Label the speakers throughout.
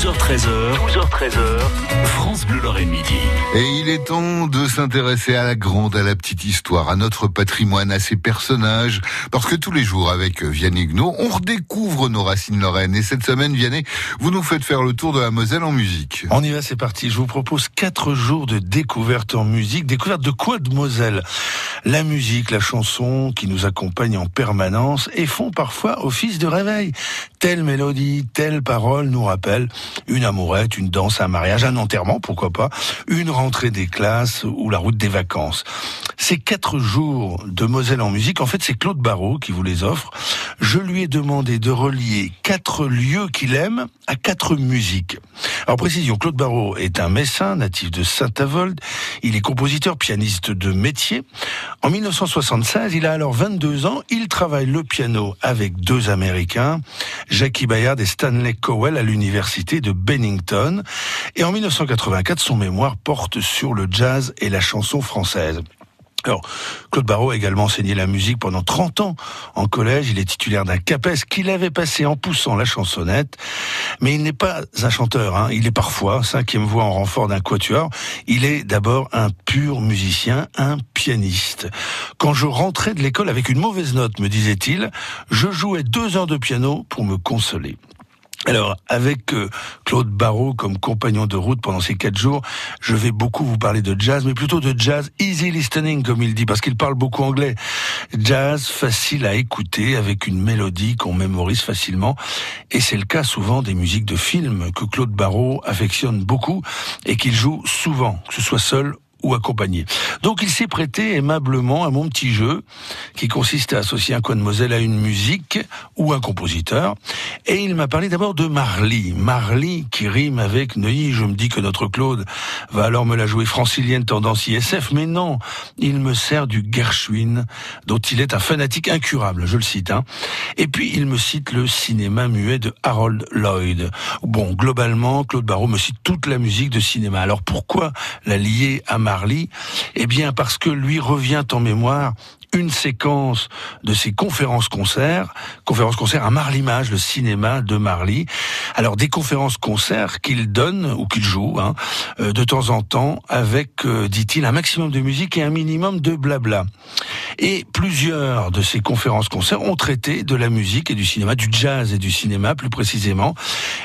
Speaker 1: 12h13h, 12h13h, France Bleu Lorraine Midi.
Speaker 2: Et il est temps de s'intéresser à la grande, à la petite histoire, à notre patrimoine, à ses personnages, parce que tous les jours avec Vianney Gnot, on redécouvre nos racines lorraines. Et cette semaine, Vianney, vous nous faites faire le tour de la Moselle en musique.
Speaker 3: On y va, c'est parti. Je vous propose quatre jours de découverte en musique. Découverte de quoi de Moselle? La musique, la chanson qui nous accompagne en permanence et font parfois office de réveil. Telle mélodie, telle parole nous rappelle une amourette, une danse, un mariage, un enterrement, pourquoi pas, une rentrée des classes ou la route des vacances. Ces quatre jours de Moselle en musique, en fait, c'est Claude Barrault qui vous les offre. Je lui ai demandé de relier quatre lieux qu'il aime à quatre musiques. Alors précision, Claude Barrault est un messin natif de Saint-Avold. Il est compositeur, pianiste de métier. En 1976, il a alors 22 ans. Il travaille le piano avec deux Américains, Jackie Bayard et Stanley Cowell à l'université de Bennington. Et en 1984, son mémoire porte sur le jazz et la chanson française. Alors, Claude Barrault a également enseigné la musique pendant 30 ans en collège. Il est titulaire d'un CAPES qu'il avait passé en poussant la chansonnette. Mais il n'est pas un chanteur. Hein. Il est parfois cinquième voix en renfort d'un quatuor. Il est d'abord un pur musicien, un pianiste. Quand je rentrais de l'école avec une mauvaise note, me disait-il, je jouais deux heures de piano pour me consoler. Alors, avec euh, Claude Barrault comme compagnon de route pendant ces quatre jours, je vais beaucoup vous parler de jazz, mais plutôt de jazz easy listening, comme il dit, parce qu'il parle beaucoup anglais. Jazz facile à écouter, avec une mélodie qu'on mémorise facilement. Et c'est le cas souvent des musiques de films que Claude Barrault affectionne beaucoup et qu'il joue souvent, que ce soit seul ou accompagné. Donc il s'est prêté aimablement à mon petit jeu qui consiste à associer un coin de Moselle à une musique ou un compositeur. Et il m'a parlé d'abord de Marly. Marly qui rime avec Neuilly. Je me dis que notre Claude va alors me la jouer francilienne tendance ISF. Mais non, il me sert du Gershwin dont il est un fanatique incurable, je le cite. Hein. Et puis il me cite le cinéma muet de Harold Lloyd. Bon, globalement, Claude Barrault me cite toute la musique de cinéma. Alors pourquoi la lier à Marly Eh bien parce que lui revient en mémoire une séquence de ses conférences-concerts, conférences-concerts à Marlimage, le cinéma de Marly. Alors des conférences-concerts qu'il donne ou qu'il joue hein, euh, de temps en temps avec, euh, dit-il, un maximum de musique et un minimum de blabla. Et plusieurs de ces conférences-concerts ont traité de la musique et du cinéma, du jazz et du cinéma plus précisément.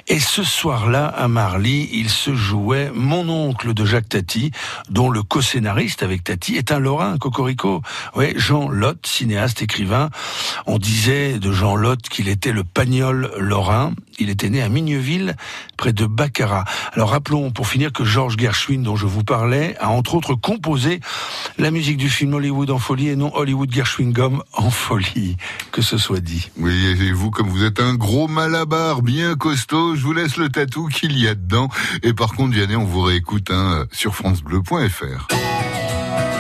Speaker 3: Et ce soir-là, à Marly, il se jouait Mon oncle de Jacques Tati, dont le co-scénariste avec Tati est un Lorrain, Cocorico. Ouais, Jean Lotte, cinéaste, écrivain. On disait de Jean Lotte qu'il était le pagnol lorrain. Il était né à Migneville, près de Baccarat. Alors rappelons, pour finir, que Georges Gershwin, dont je vous parlais, a entre autres composé la musique du film Hollywood en folie et non Hollywood Gershwin Gum en folie. Que ce soit dit.
Speaker 2: Oui, et vous, comme vous êtes un gros malabar bien costaud, je vous laisse le tatou qu'il y a dedans. Et par contre, Vianney, on vous réécoute hein, sur francebleu.fr.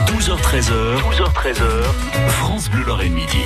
Speaker 1: 12h13h, 12h13h, France Bleu Lorraine Midi.